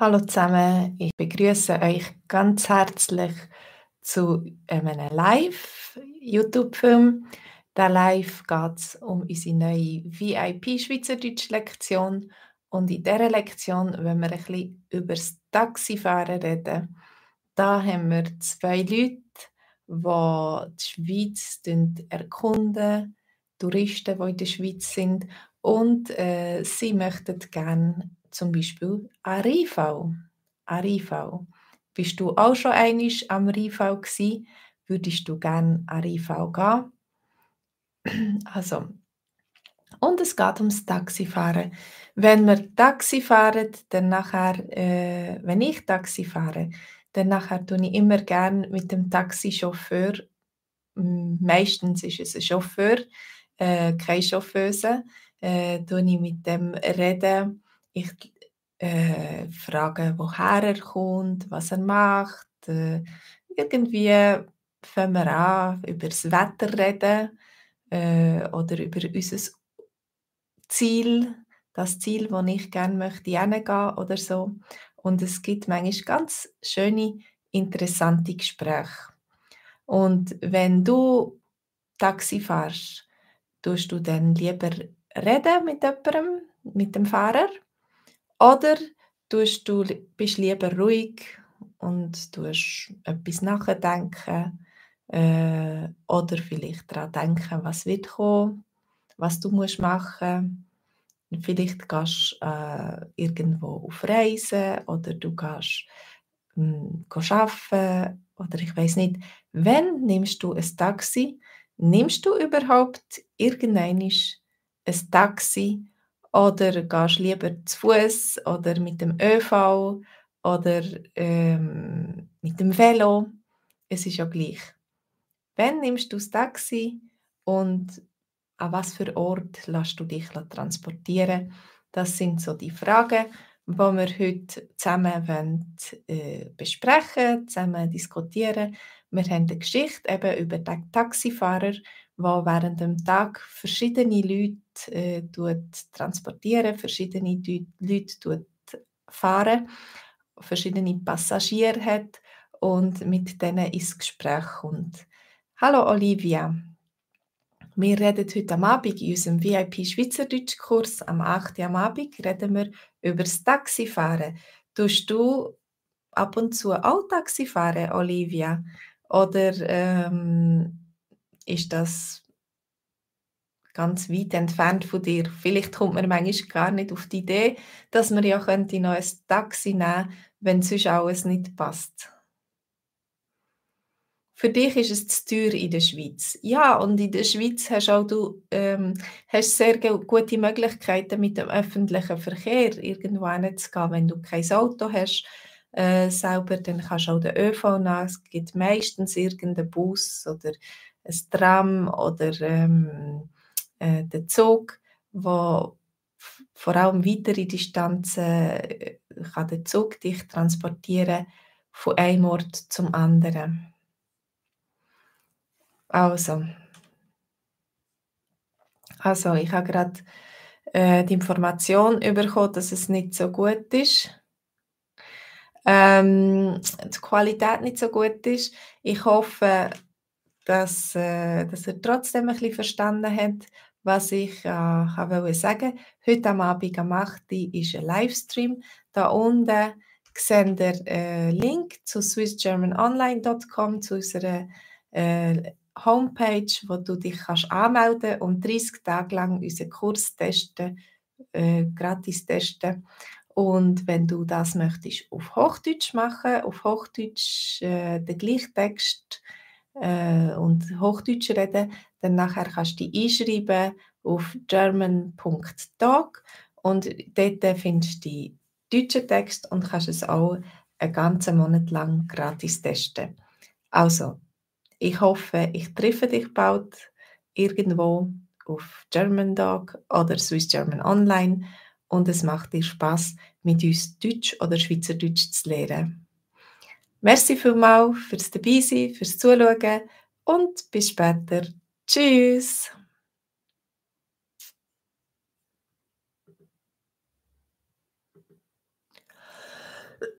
Hallo zusammen, ich begrüße euch ganz herzlich zu einem Live-YouTube-Film. Da Live geht es um unsere neue VIP-Schweizerdeutsch-Lektion. Und in dieser Lektion wollen wir ein bisschen über das Taxifahren reden. Da haben wir zwei Leute, die die Schweiz erkunden, Touristen, die in der Schweiz sind. Und äh, sie möchten gerne zum Beispiel. An Riefau. Bist du auch schon einmal am Riefau gsi? Würdest du gerne an Riefau gehen? Also, und es geht ums Taxifahren. Wenn wir Taxi fahren, dann nachher, äh, wenn ich Taxi fahre, dann nachher tue ich immer gerne mit dem Taxichauffeur, meistens ist es ein Chauffeur, äh, keine Chauffeuse, äh, tue ich mit dem reden ich äh, frage, woher er kommt, was er macht. Äh, irgendwie fangen wir an, über das Wetter reden äh, oder über unser Ziel, das Ziel, das ich gerne möchte hingehen oder so. Und es gibt manchmal ganz schöne, interessante Gespräche. Und wenn du Taxi fährst, tust du dann lieber reden mit jemandem, mit dem Fahrer oder tust du bist lieber ruhig und tust etwas nachdenken äh, oder vielleicht daran denken, was wird kommen, was du musst machen. Vielleicht gehst du äh, irgendwo auf Reisen oder du gehst hm, arbeiten oder ich weiß nicht. Wenn nimmst du ein Taxi? Nimmst du überhaupt irgendein ein Taxi oder gehst lieber zu Fuß oder mit dem ÖV oder ähm, mit dem Velo? Es ist ja gleich. Wann nimmst du das Taxi und an was für Ort lässt du dich transportieren? Das sind so die Fragen, die wir heute zusammen wollen, äh, besprechen, zusammen diskutieren. Wir haben eine Geschichte eben über den Taxifahrer, der während dem Tag verschiedene Leute äh, transportieren, verschiedene Leute fahren, verschiedene Passagiere hat und mit denen ins Gespräch kommt. Hallo Olivia, wir reden heute am Abend in unserem VIP Schweizerdeutsch-Kurs am 8. am Abend reden wir über das Taxifahren. Tust du ab und zu auch Taxi fahren, Olivia? Oder ähm, ist das ganz weit entfernt von dir. Vielleicht kommt man manchmal gar nicht auf die Idee, dass man ja könnte noch ein Taxi nehmen könnte, wenn sonst alles nicht passt. Für dich ist es zu teuer in der Schweiz. Ja, und in der Schweiz hast auch du ähm, hast sehr gute Möglichkeiten, mit dem öffentlichen Verkehr irgendwo hinzugehen. Wenn du kein Auto hast äh, selber, dann kannst du auch den ÖV nehmen. Es gibt meistens irgendeinen Bus oder ein Tram oder ähm, äh, den Zug, wo vor allem weitere Distanzen äh, kann der Zug dich transportieren von einem Ort zum anderen. Also, also ich habe gerade äh, die Information bekommen, dass es nicht so gut ist. Ähm, die Qualität nicht so gut ist. Ich hoffe, dass, äh, dass er trotzdem ein bisschen verstanden hat, was ich äh, wollte sagen. Heute am Abend am 8. ist ein Livestream. Da unten seht ihr einen Link zu swissgermanonline.com, zu unserer äh, Homepage, wo du dich kannst anmelden und 30 Tage lang unseren Kurs testen, äh, gratis testen. Und wenn du das möchtest auf Hochdeutsch machen, auf Hochdeutsch äh, den gleichen Text äh, und Hochdeutsch reden, dann nachher kannst du dich einschreiben auf german.talk und dort findest du den deutschen Text und kannst es auch einen ganzen Monat lang gratis testen. Also, ich hoffe, ich treffe dich bald irgendwo auf German Dog oder Swiss German Online und es macht dir Spaß, mit uns Deutsch oder Schweizerdeutsch zu lernen. Merci vielmals fürs Dabeisein, fürs Zuschauen und bis später. Tschüss!